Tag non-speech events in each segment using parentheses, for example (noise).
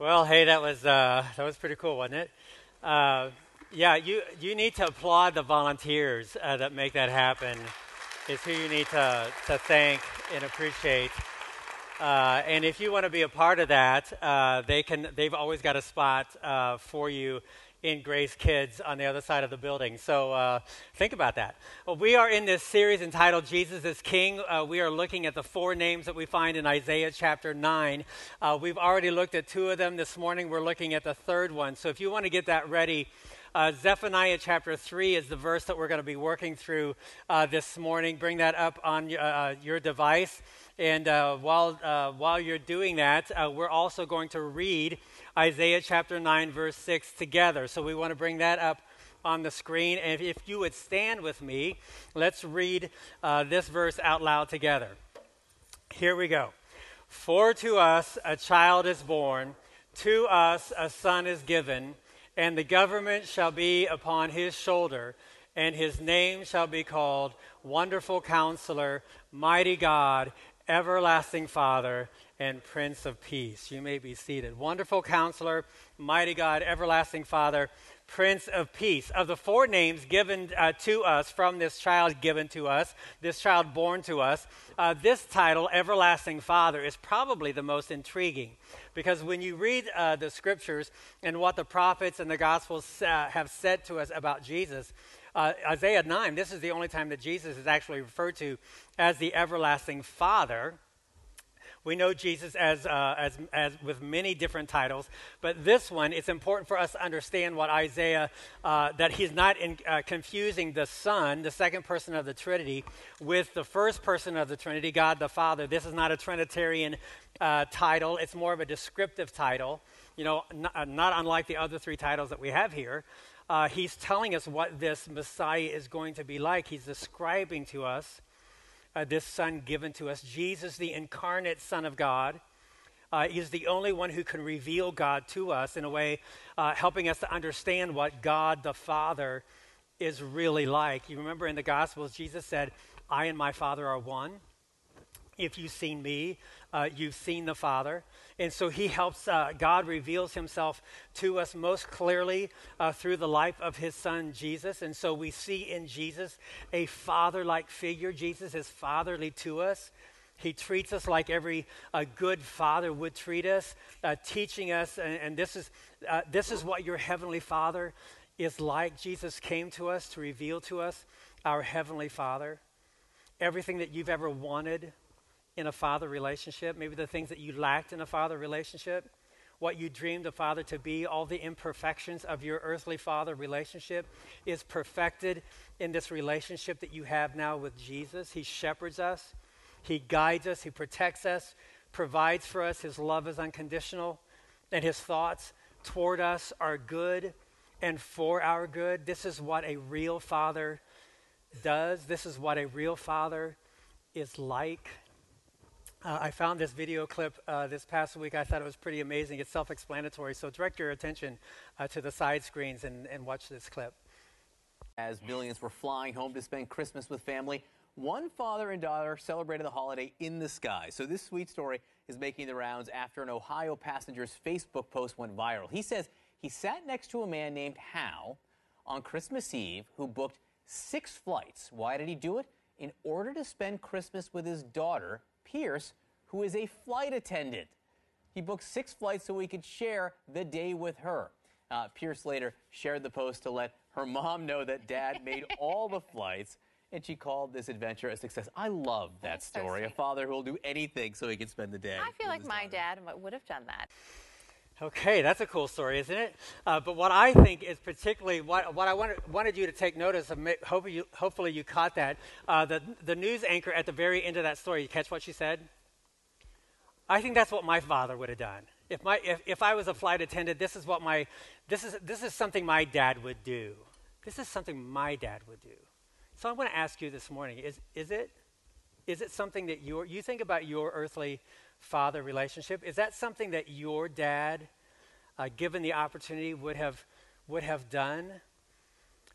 Well, hey, that was uh, that was pretty cool, wasn't it? Uh, yeah, you you need to applaud the volunteers uh, that make that happen. Is who you need to to thank and appreciate. Uh, and if you want to be a part of that, uh, they can. They've always got a spot uh, for you in Grace Kids on the other side of the building. So uh, think about that. Well, we are in this series entitled Jesus is King. Uh, we are looking at the four names that we find in Isaiah chapter 9. Uh, we've already looked at two of them this morning. We're looking at the third one. So if you want to get that ready, uh, Zephaniah chapter 3 is the verse that we're going to be working through uh, this morning. Bring that up on uh, your device. And uh, while, uh, while you're doing that, uh, we're also going to read Isaiah chapter 9, verse 6 together. So we want to bring that up on the screen. And if, you would stand with me, let's read uh, this verse out loud together. Here we go. For to us a child is born, to us a son is given, and the government shall be upon his shoulder, and his name shall be called Wonderful Counselor, Mighty God everlasting Father, and Prince of Peace. You may be seated. Wonderful Counselor, Mighty God, Everlasting Father, Prince of Peace. Of the four names given uh, to us from this child given to us, this child born to us, uh, this title, Everlasting Father, is probably the most intriguing because when you read uh, the scriptures and what the prophets and the Gospels uh, have said to us about Jesus, uh, Isaiah 9, this is the only time that Jesus is actually referred to as the everlasting Father. We know Jesus as, uh, as, as with many different titles, but this one, it's important for us to understand what Isaiah, uh, that he's not in, uh, confusing the Son, the second person of the Trinity, with the first person of the Trinity, God the Father. This is not a Trinitarian uh, title, it's more of a descriptive title, you know, not, uh, not unlike the other three titles that we have here uh, he's telling us what this Messiah is going to be like. He's describing to us uh, this Son given to us, Jesus, the incarnate Son of God. Uh, is the only one who can reveal God to us in a way, uh, helping us to understand what God the Father is really like. You remember in the Gospels, Jesus said, I and my Father are one. If you've seen me, uh, you've seen the Father. And so he helps, uh, God reveals himself to us most clearly uh, through the life of his son Jesus. And so we see in Jesus a father like figure. Jesus is fatherly to us. He treats us like every uh, good father would treat us, uh, teaching us, and, and this, is, uh, this is what your heavenly father is like. Jesus came to us to reveal to us our heavenly father. Everything that you've ever wanted, in a father relationship, maybe the things that you lacked in a father relationship, what you dreamed a father to be, all the imperfections of your earthly father relationship is perfected in this relationship that you have now with Jesus. He shepherds us, He guides us, He protects us, provides for us. His love is unconditional, and His thoughts toward us are good and for our good. This is what a real father does, this is what a real father is like. Uh, I found this video clip uh, this past week. I thought it was pretty amazing. It's self explanatory. So direct your attention uh, to the side screens and, and watch this clip. As millions were flying home to spend Christmas with family, one father and daughter celebrated the holiday in the sky. So this sweet story is making the rounds after an Ohio passenger's Facebook post went viral. He says he sat next to a man named Hal on Christmas Eve who booked six flights. Why did he do it? In order to spend Christmas with his daughter Pierce, who is a flight attendant. He booked six flights so he could share the day with her. Uh, Pierce later shared the post to let her mom know that dad (laughs) made all the flights, and she called this adventure a success. I love that That's story. So a father who will do anything so he can spend the day. I feel like my daughter. dad would have done that. Okay, that's a cool story, isn't it? Uh, but what I think is particularly what, what I wanted, wanted you to take notice of, hopefully you, hopefully you caught that. Uh, the, the news anchor at the very end of that story, you catch what she said? I think that's what my father would have done. If, my, if, if I was a flight attendant, this is, what my, this, is, this is something my dad would do. This is something my dad would do. So I want to ask you this morning is, is, it, is it something that you you think about your earthly father relationship. Is that something that your dad, uh, given the opportunity, would have, would have done?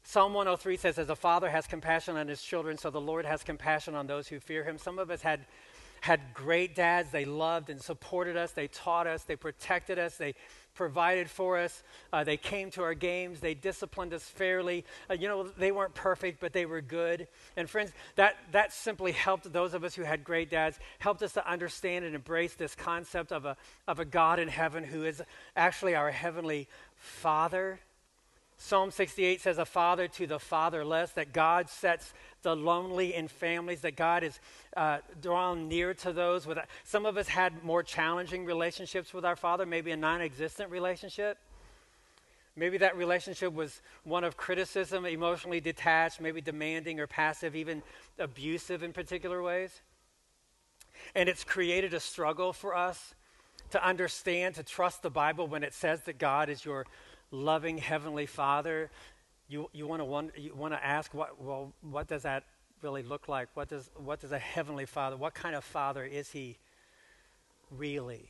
Psalm 103 says, As a father has compassion on his children, so the Lord has compassion on those who fear him. Some of us had, had great dads. They loved and supported us. They taught us. They protected us. They provided for us. Uh, they came to our games. They disciplined us fairly. Uh, you know, they weren't perfect, but they were good. And friends, that, that simply helped those of us who had great dads, helped us to understand and embrace this concept of a, of a God in heaven who is actually our heavenly Father. Psalm 68 says, A father to the fatherless, that God sets the lonely in families, that God is uh, drawn near to those. With, some of us had more challenging relationships with our father, maybe a non existent relationship. Maybe that relationship was one of criticism, emotionally detached, maybe demanding or passive, even abusive in particular ways. And it's created a struggle for us to understand, to trust the Bible when it says that God is your loving Heavenly Father, you, you want to ask what well what does that really look like? What does what does a heavenly Father? What kind of Father is He really?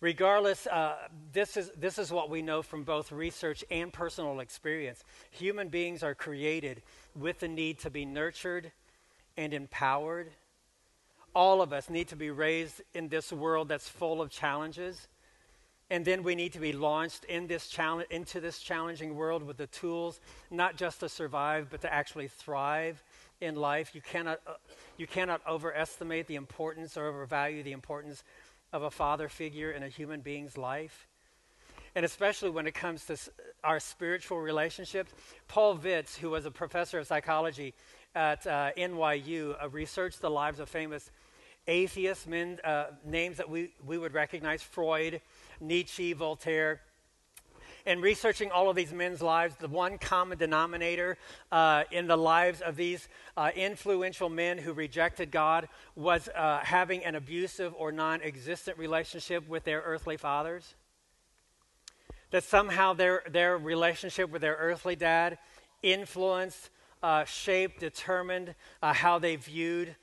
Regardless, uh, this is this is what we know from both research and personal experience. Human beings are created with the need to be nurtured and empowered. All of us need to be raised in this world that's full of challenges and then we need to be launched in this challenge, into this challenging world with the tools, not just to survive, but to actually thrive in life. You cannot, uh, you cannot overestimate the importance or overvalue the importance of a father figure in a human being's life. And especially when it comes to our spiritual relationships. Paul Vitz, who was a professor of psychology at uh, NYU, uh, researched the lives of famous atheist men, uh, names that we, we would recognize Freud, Nietzsche, Voltaire. And researching all of these men's lives, the one common denominator uh, in the lives of these uh, influential men who rejected God was uh, having an abusive or non existent relationship with their earthly fathers. That somehow their, their relationship with their earthly dad influenced, uh, shaped, determined uh, how they viewed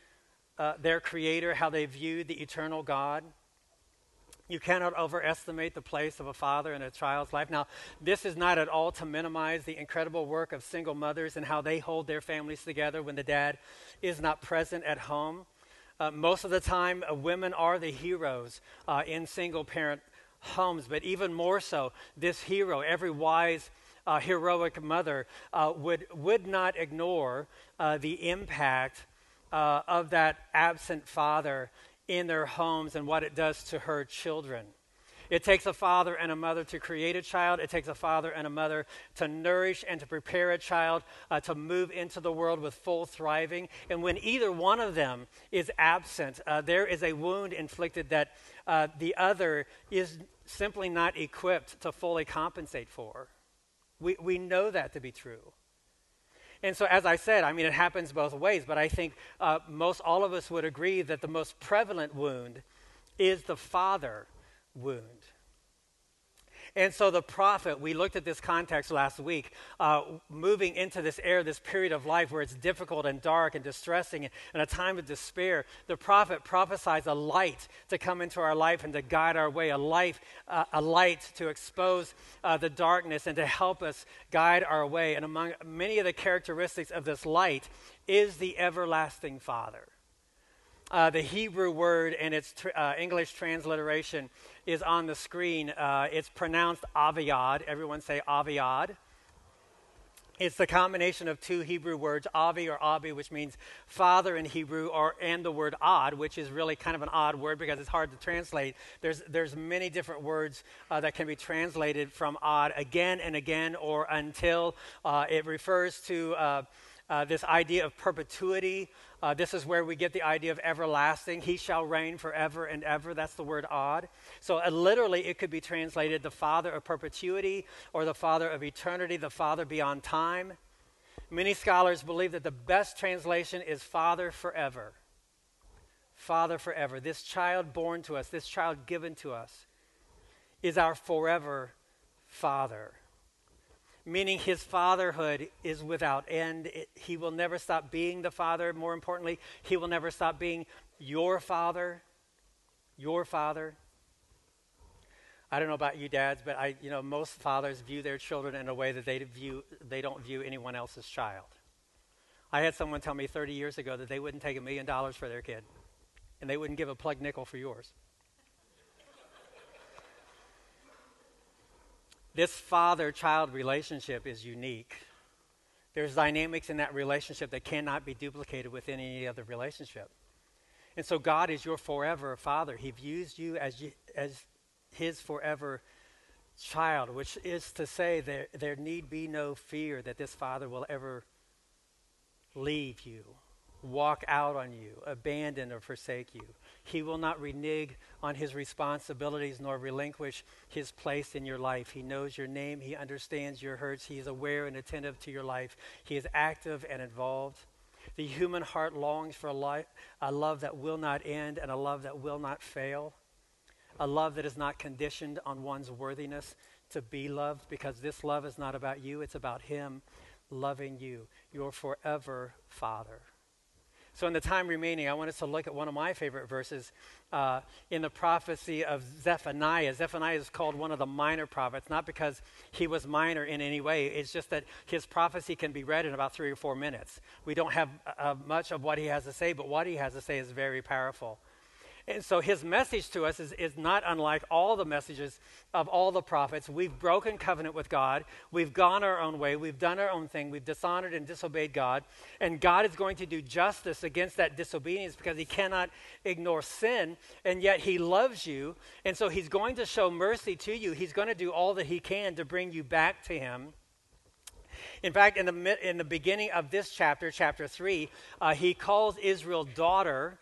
uh, their creator, how they viewed the eternal God. You cannot overestimate the place of a father in a child's life. Now, this is not at all to minimize the incredible work of single mothers and how they hold their families together when the dad is not present at home. Uh, most of the time, uh, women are the heroes uh, in single parent homes, but even more so, this hero, every wise, uh, heroic mother, uh, would, would not ignore uh, the impact of that absent father in their homes and what it does to her children. It takes a father and a mother to create a child. It takes a father and a mother to nourish and to prepare a child uh, to move into the world with full thriving. And when either one of them is absent, uh, there is a wound inflicted that uh, the other is simply not equipped to fully compensate for. We, we know that to be true. And so, as I said, I mean, it happens both ways, but I think uh, most all of us would agree that the most prevalent wound is the father wound. And so the prophet, we looked at this context last week, uh, moving into this era, this period of life where it's difficult and dark and distressing and a time of despair. The prophet prophesies a light to come into our life and to guide our way, a life, uh, a light to expose uh, the darkness and to help us guide our way. And among many of the characteristics of this light is the everlasting Father. Uh, the Hebrew word and its tr- uh, English transliteration is on the screen. Uh, it's pronounced aviad. Everyone say aviad. It's the combination of two Hebrew words, avi or abi, which means father in Hebrew, or and the word odd, which is really kind of an odd word because it's hard to translate. There's there's many different words uh, that can be translated from odd again and again or until. Uh, it refers to uh, uh this idea of perpetuity, uh, this is where we get the idea of everlasting. He shall reign forever and ever. That's the word odd. So uh, literally, it could be translated the Father of perpetuity or the Father of eternity, the Father beyond time. Many scholars believe that the best translation is Father forever. Father forever. This child born to us, this child given to us, is our forever Father meaning his fatherhood is without end. It, he will never stop being the father. More importantly, he will never stop being your father. Your father. I don't know about you dads, but I, you know, most fathers view their children in a way that they view they don't view anyone else's child. I had someone tell me 30 years ago that they wouldn't take a million dollars for their kid. and they wouldn't give a plug nickel for yours. This father child relationship is unique. There's dynamics in that relationship that cannot be duplicated within any other relationship. And so God is your forever father. He views you as, you, as his forever child, which is to say there, there need be no fear that this father will ever leave you, walk out on you, abandon or forsake you. He will not renege on his responsibilities nor relinquish his place in your life. He knows your name. He understands your hurts. He is aware and attentive to your life. He is active and involved. The human heart longs for a, life, a love that will not end and a love that will not fail. A love that is not conditioned on one's worthiness to be loved because this love is not about you, it's about Him loving you, your forever Father. So, in the time remaining, I want us to look at one of my favorite verses uh, in the prophecy of Zephaniah. Zephaniah is called one of the minor prophets, not because he was minor in any way. It's just that his prophecy can be read in about three or four minutes. We don't have uh, much of what he has to say, but what he has to say is very powerful. And so his message to us is, is not unlike all the messages of all the prophets. We've broken covenant with God. We've gone our own way. We've done our own thing. We've dishonored and disobeyed God. And God is going to do justice against that disobedience because he cannot ignore sin. And yet he loves you. And so he's going to show mercy to you. He's going to do all that he can to bring you back to him. In fact, in the, in the beginning of this chapter, chapter 3, uh, he calls Israel daughter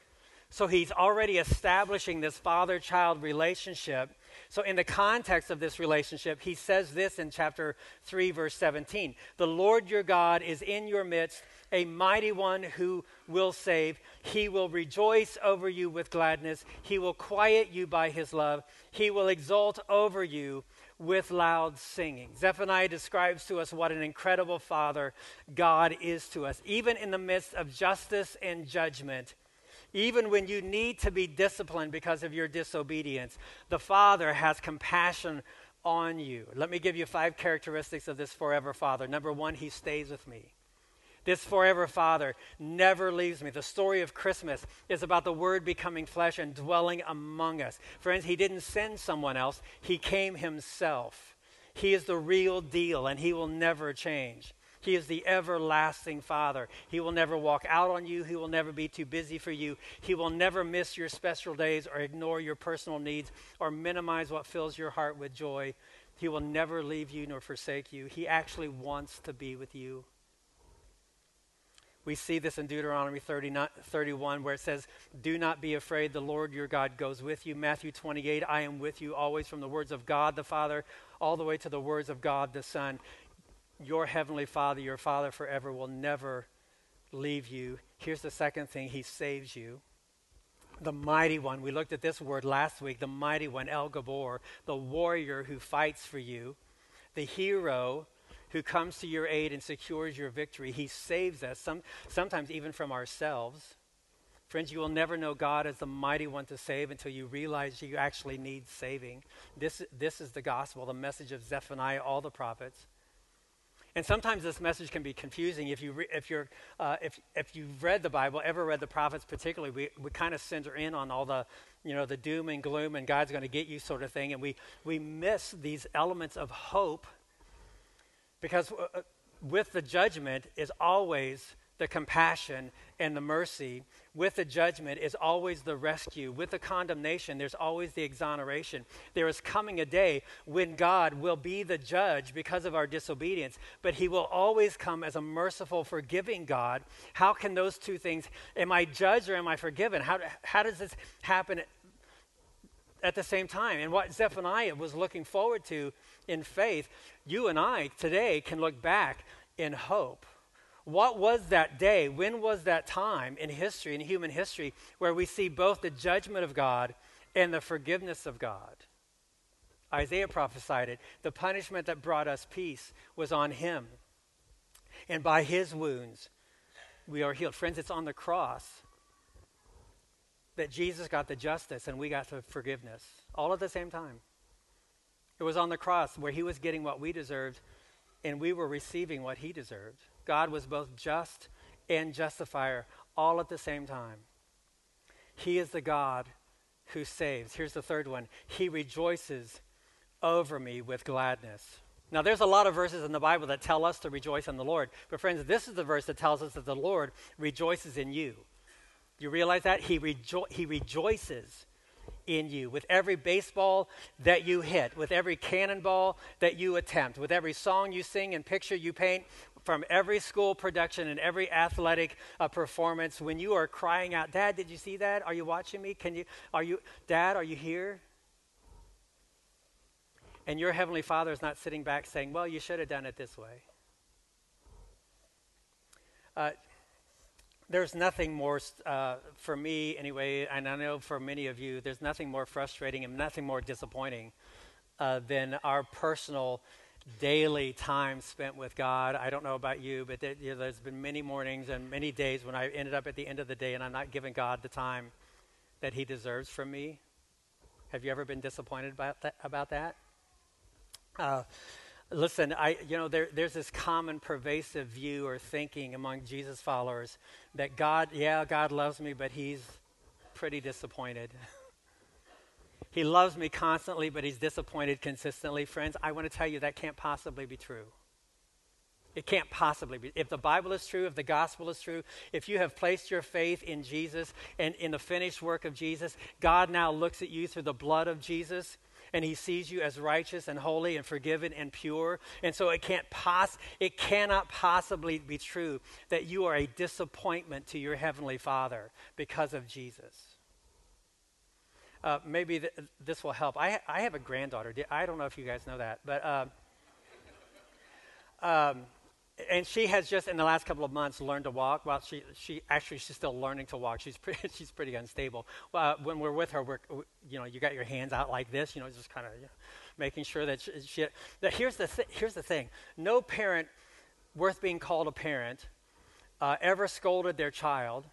so he's already establishing this father child relationship. So, in the context of this relationship, he says this in chapter 3, verse 17 The Lord your God is in your midst, a mighty one who will save. He will rejoice over you with gladness. He will quiet you by his love. He will exult over you with loud singing. Zephaniah describes to us what an incredible father God is to us. Even in the midst of justice and judgment, even when you need to be disciplined because of your disobedience, the Father has compassion on you. Let me give you five characteristics of this forever Father. Number one, He stays with me. This forever Father never leaves me. The story of Christmas is about the Word becoming flesh and dwelling among us. Friends, He didn't send someone else, He came Himself. He is the real deal, and He will never change. He is the everlasting Father. He will never walk out on you. He will never be too busy for you. He will never miss your special days or ignore your personal needs or minimize what fills your heart with joy. He will never leave you nor forsake you. He actually wants to be with you. We see this in Deuteronomy 30, 31, where it says, Do not be afraid, the Lord your God goes with you. Matthew 28, I am with you always from the words of God the Father all the way to the words of God the Son your heavenly Father, your Father forever, will never leave you. Here's the second thing He saves you. The mighty one, we looked at this word last week, the mighty one, El Gibbor, the warrior who fights for you, the hero who comes to your aid and secures your victory. He saves us, some, sometimes even from ourselves. Friends, you will never know God as the mighty one to save until you realize you actually need saving. This, this is the gospel, the message of Zephaniah, all the prophets. And sometimes this message can be confusing. If, you re- if, you're, uh, if, if you've read the Bible, ever read the prophets particularly, we, we kind of center in on all the, you know, the doom and gloom and God's going to get you sort of thing. And we, we miss these elements of hope because uh, with the judgment is always the compassion and the mercy. With the judgment is always the rescue. With the condemnation, there's always the exoneration. There is coming a day when God will be the judge because of our disobedience, but he will always come as a merciful, forgiving God. How can those two things, am I judged or am I forgiven? How, how does this happen at the same time? And what Zephaniah was looking forward to in faith, you and I today can look back in hope what was that day? When was that time in history, in human history, where we see both the judgment of God and the forgiveness of God? Isaiah prophesied it. The punishment that brought us peace was on him. And by his wounds, we are healed. Friends, it's on the cross that Jesus got the justice and we got the forgiveness, all at the same time. It was on the cross where he was getting what we deserved and we were receiving what he deserved. God was both just and justifier all at the same time. He is the God who saves. Here's the third one He rejoices over me with gladness. Now, there's a lot of verses in the Bible that tell us to rejoice in the Lord. But, friends, this is the verse that tells us that the Lord rejoices in you. You realize that? He, rejo- he rejoices in you with every baseball that you hit, with every cannonball that you attempt, with every song you sing and picture you paint, from every school production and every athletic uh, performance. When you are crying out, Dad, did you see that? Are you watching me? Can you, are you, Dad, are you here? And your Heavenly Father is not sitting back saying, Well, you should have done it this way. Uh, there's nothing more, uh, for me anyway, and I know for many of you, there's nothing more frustrating and nothing more disappointing uh, than our personal daily time spent with God. I don't know about you, but there, you know, there's been many mornings and many days when I ended up at the end of the day and I'm not giving God the time that He deserves from me. Have you ever been disappointed about that? About that? Uh, listen, I, you know, there, there's this common pervasive view or thinking among Jesus followers that God, yeah, God loves me, but he's pretty disappointed. (laughs) he loves me constantly, but he's disappointed consistently. Friends, I want to tell you that can't possibly be true. It can't possibly be. If the Bible is true, if the gospel is true, if you have placed your faith in Jesus and in the finished work of Jesus, God now looks at you through the blood of Jesus and he sees you as righteous and holy and forgiven and pure. And so it can't pos- it cannot possibly be true that you are a disappointment to your heavenly Father because of Jesus. Uh, maybe th- this will help. I, ha- I have a granddaughter. I don't know if you guys know that, but um, um, and she has just in the last couple of months learned to walk. Well, she she actually she's still learning to walk. She's pretty, (laughs) she's pretty unstable. Uh, when we're with her, we're you know you got your hands out like this, you know, just kind of you know, making sure that she. she that here's the th- here's the thing. No parent worth being called a parent uh, ever scolded their child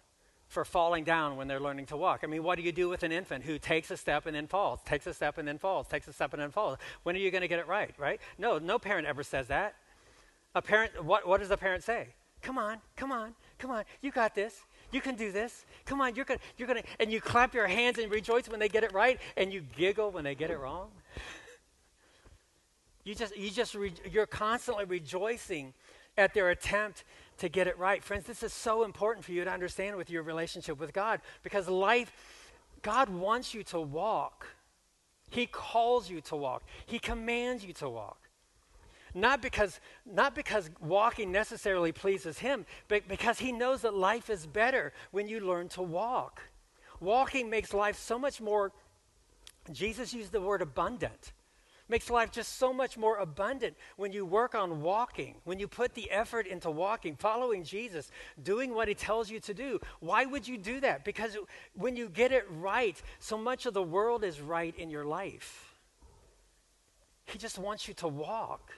for falling down when they're learning to walk. I mean, what do you do with an infant who takes a step and then falls, takes a step and then falls, takes a step and then falls? When are you going to get it right? Right? No, no parent ever says that. A parent, what, what does a parent say? Come on, come on, come on. You got this. You can do this. Come on, you're gonna, you're gonna, and you clap your hands and rejoice when they get it right, and you giggle when they get it wrong. You just, you just, re, you're constantly rejoicing at their attempt to get it right. Friends, this is so important for you to understand with your relationship with God because life, God wants you to walk. He calls you to walk. He commands you to walk not because, not because walking necessarily pleases him, but because he knows that life is better when you learn to walk. Walking makes life so much more, Jesus used the word abundant. Makes life just so much more abundant when you work on walking, when you put the effort into walking, following Jesus, doing what he tells you to do. Why would you do that? Because when you get it right, so much of the world is right in your life. He just wants you to walk.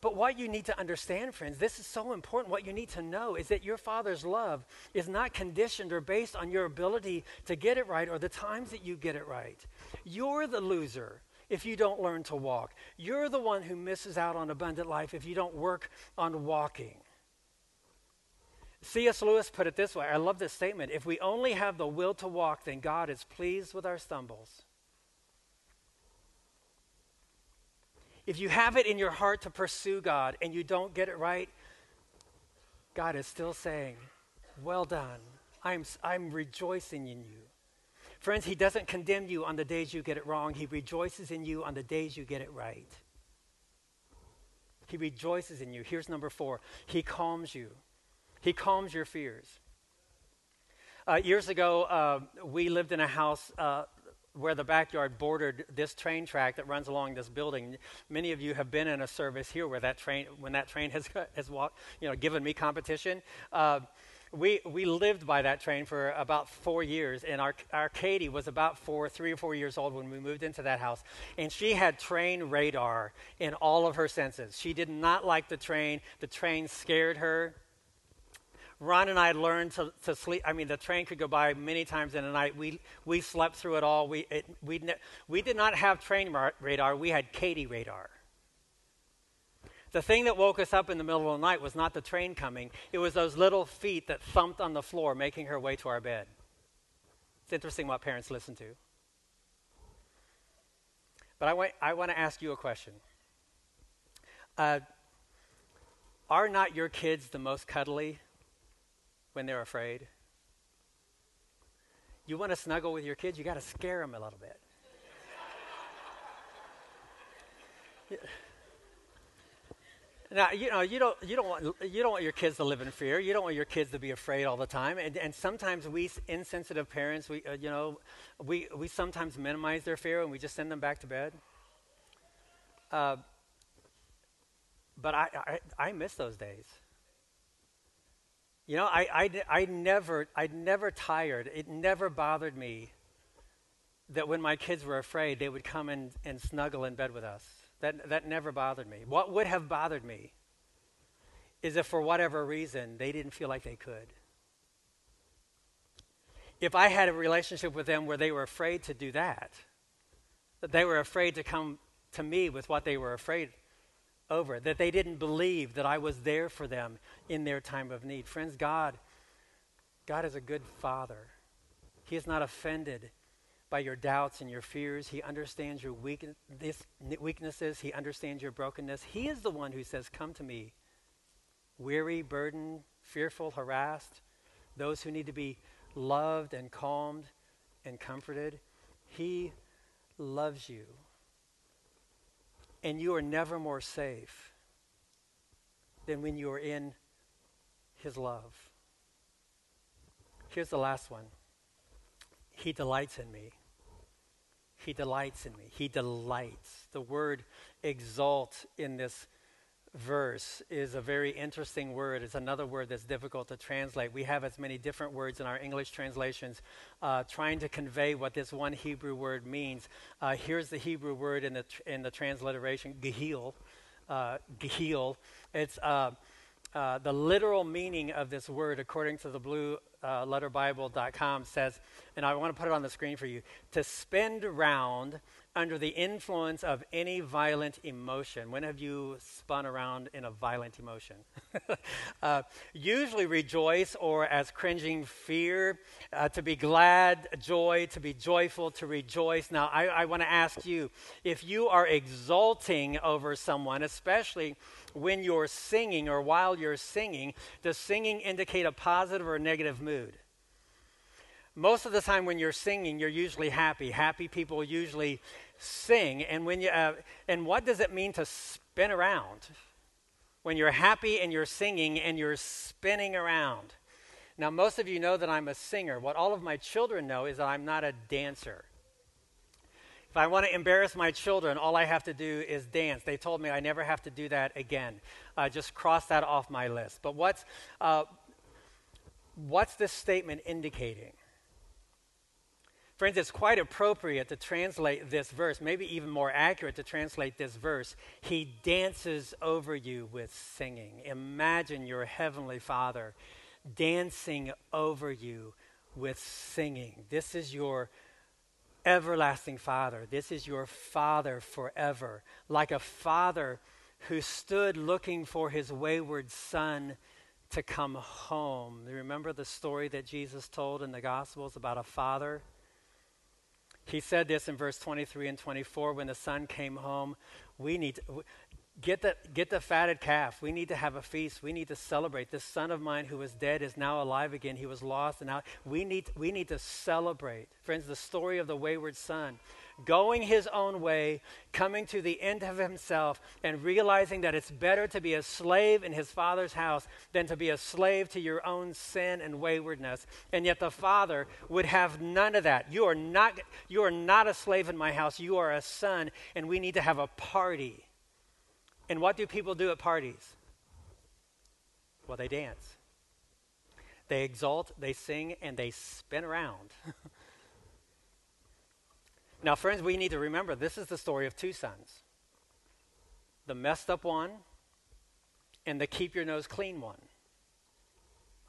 But what you need to understand, friends, this is so important. What you need to know is that your Father's love is not conditioned or based on your ability to get it right or the times that you get it right. You're the loser if you don't learn to walk. You're the one who misses out on abundant life if you don't work on walking. C.S. Lewis put it this way I love this statement. If we only have the will to walk, then God is pleased with our stumbles. If you have it in your heart to pursue God and you don't get it right, God is still saying, Well done. I'm, I'm rejoicing in you. Friends, He doesn't condemn you on the days you get it wrong, He rejoices in you on the days you get it right. He rejoices in you. Here's number four He calms you, He calms your fears. Uh, years ago, uh, we lived in a house uh, where the backyard bordered this train track that runs along this building. Many of you have been in a service here where that train, when that train (laughs) has, has walked, you know, given me competition. Uh, we, we lived by that train for about four years, and our, our Katie was about four, three or four years old when we moved into that house. And she had train radar in all of her senses. She did not like the train. The train scared her. Ron and I learned to, to sleep. I mean, the train could go by many times in a night. We, we slept through it all. We, it, we, ne- we did not have train ra- radar, we had Katie radar. The thing that woke us up in the middle of the night was not the train coming, it was those little feet that thumped on the floor making her way to our bed. It's interesting what parents listen to. But I want, I want to ask you a question. Uh, are not your kids the most cuddly when they're afraid? You want to snuggle with your kids, you got to scare them a little bit. (laughs) Now you know you don't you don't want you don't want your kids to live in fear. You don't want your kids to be afraid all the time. And, and sometimes we insensitive parents, we uh, you know, we we sometimes minimize their fear and we just send them back to bed. Uh, but I, I I miss those days. You know, I, I, I never I never tired. It never bothered me that when my kids were afraid, they would come and, and snuggle in bed with us. That, that never bothered me. What would have bothered me is if, for whatever reason, they didn't feel like they could. If I had a relationship with them where they were afraid to do that, that they were afraid to come to me with what they were afraid over, that they didn't believe that I was there for them in their time of need. Friends, God, God is a good father. He is not offended by your doubts and your fears. He understands your weak, weaknesses. He understands your brokenness. He is the one who says, Come to me, weary, burdened, fearful, harassed, those who need to be loved and calmed and comforted. He loves you. And you are never more safe than when you are in His love. Here's the last one He delights in me. He delights in me. He delights. The word exalt in this verse is a very interesting word. It's another word that's difficult to translate. We have as many different words in our English translations uh, trying to convey what this one Hebrew word means. Uh, here's the Hebrew word in the, tr- in the transliteration, gehil. Uh, gehil. It's uh, uh, the literal meaning of this word, according to the blue uh, letterbible.com, says, and I want to put it on the screen for you, to spend around under the influence of any violent emotion. When have you spun around in a violent emotion? (laughs) uh, usually rejoice or as cringing fear, uh, to be glad, joy, to be joyful, to rejoice. Now, I, I want to ask you if you are exulting over someone, especially when you're singing or while you're singing, does singing indicate a positive or negative mood? Most of the time when you're singing, you're usually happy. Happy people usually sing. And when you uh, and what does it mean to spin around? When you're happy and you're singing and you're spinning around. Now, most of you know that I'm a singer. What all of my children know is that I'm not a dancer. If I want to embarrass my children, all I have to do is dance. They told me I never have to do that again. Uh, just cross that off my list. But what's, uh, what's this statement indicating? Friends, it's quite appropriate to translate this verse, maybe even more accurate to translate this verse. He dances over you with singing. Imagine your heavenly Father dancing over you with singing. This is your everlasting Father. This is your Father forever. Like a father who stood looking for his wayward son to come home. You Remember the story that Jesus told in the Gospels about a father? He said this in verse 23 and 24 when the son came home. We need to get the, get the fatted calf. We need to have a feast. We need to celebrate. This son of mine who was dead is now alive again. He was lost and now we need, we need to celebrate. Friends, the story of the wayward son going his own way, coming to the end of himself, and realizing that it's better to be a slave in his father's house than to be a slave to your own sin and waywardness. And yet the father would have none of that. You are not, you are not a slave in my house, you are a son, and we need to have a party. And what do people do at parties? Well, they dance. They exalt, they sing, and they spin around. (laughs) Now, friends, we need to remember this is the story of two sons the messed up one and the keep your nose clean one.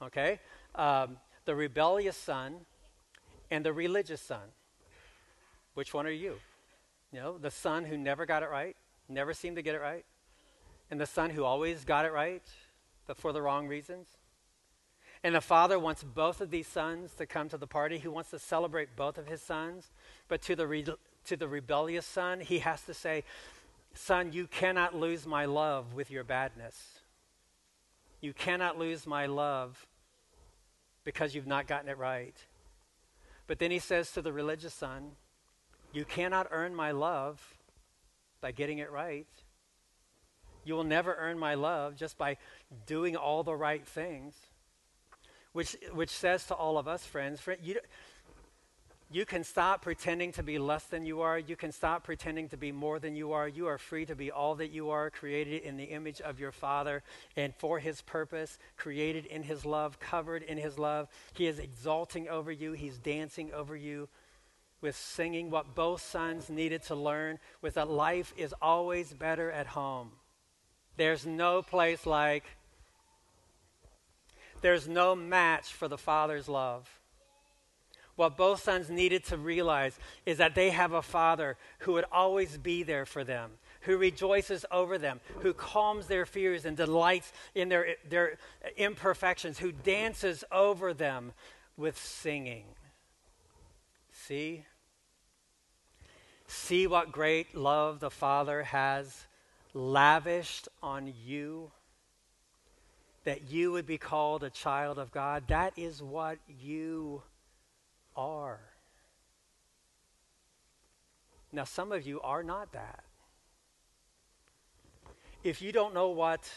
Okay? Um, the rebellious son and the religious son. Which one are you? You know, the son who never got it right, never seemed to get it right, and the son who always got it right, but for the wrong reasons. And the father wants both of these sons to come to the party. He wants to celebrate both of his sons. But to the, re- to the rebellious son, he has to say, Son, you cannot lose my love with your badness. You cannot lose my love because you've not gotten it right. But then he says to the religious son, You cannot earn my love by getting it right. You will never earn my love just by doing all the right things. Which, which says to all of us, friends, friend, you, you can stop pretending to be less than you are. You can stop pretending to be more than you are. You are free to be all that you are, created in the image of your Father and for His purpose, created in His love, covered in His love. He is exalting over you, He's dancing over you with singing. What both sons needed to learn was that life is always better at home. There's no place like, there's no match for the Father's love what both sons needed to realize is that they have a father who would always be there for them, who rejoices over them, who calms their fears and delights in their, their imperfections, who dances over them with singing. See? See what great love the Father has lavished on you that you would be called a child of God. That is what you are. Now, some of you are not that. If you don't know what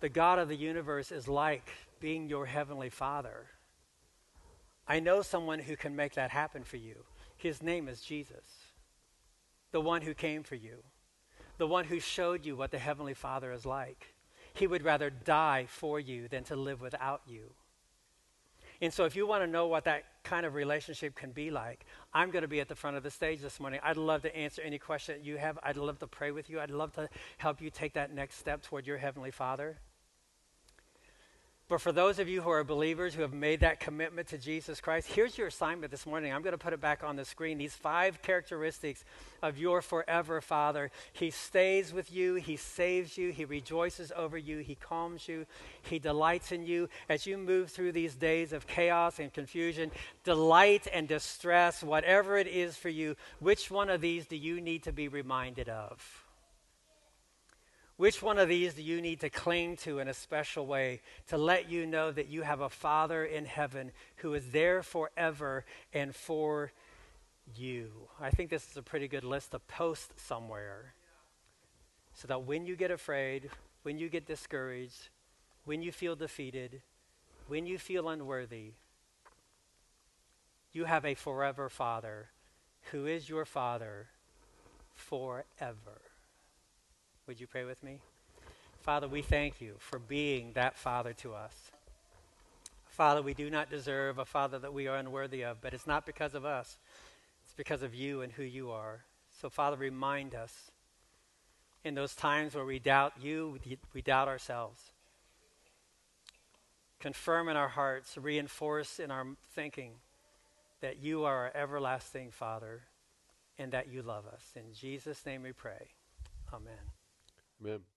the God of the universe is like being your heavenly Father, I know someone who can make that happen for you. His name is Jesus, the one who came for you, the one who showed you what the heavenly Father is like. He would rather die for you than to live without you. And so, if you want to know what that kind of relationship can be like, I'm going to be at the front of the stage this morning. I'd love to answer any question you have. I'd love to pray with you. I'd love to help you take that next step toward your Heavenly Father. But for those of you who are believers who have made that commitment to Jesus Christ, here's your assignment this morning. I'm going to put it back on the screen. These five characteristics of your forever Father. He stays with you, He saves you, He rejoices over you, He calms you, He delights in you. As you move through these days of chaos and confusion, delight and distress, whatever it is for you, which one of these do you need to be reminded of? Which one of these do you need to cling to in a special way to let you know that you have a Father in heaven who is there forever and for you? I think this is a pretty good list to post somewhere so that when you get afraid, when you get discouraged, when you feel defeated, when you feel unworthy, you have a forever Father who is your Father forever. Would you pray with me? Father, we thank you for being that Father to us. Father, we do not deserve a Father that we are unworthy of, but it's not because of us. It's because of you and who you are. So, Father, remind us in those times where we doubt you, we doubt ourselves. Confirm in our hearts, reinforce in our thinking that you are our everlasting Father and that you love us. In Jesus' name we pray. Amen. Amen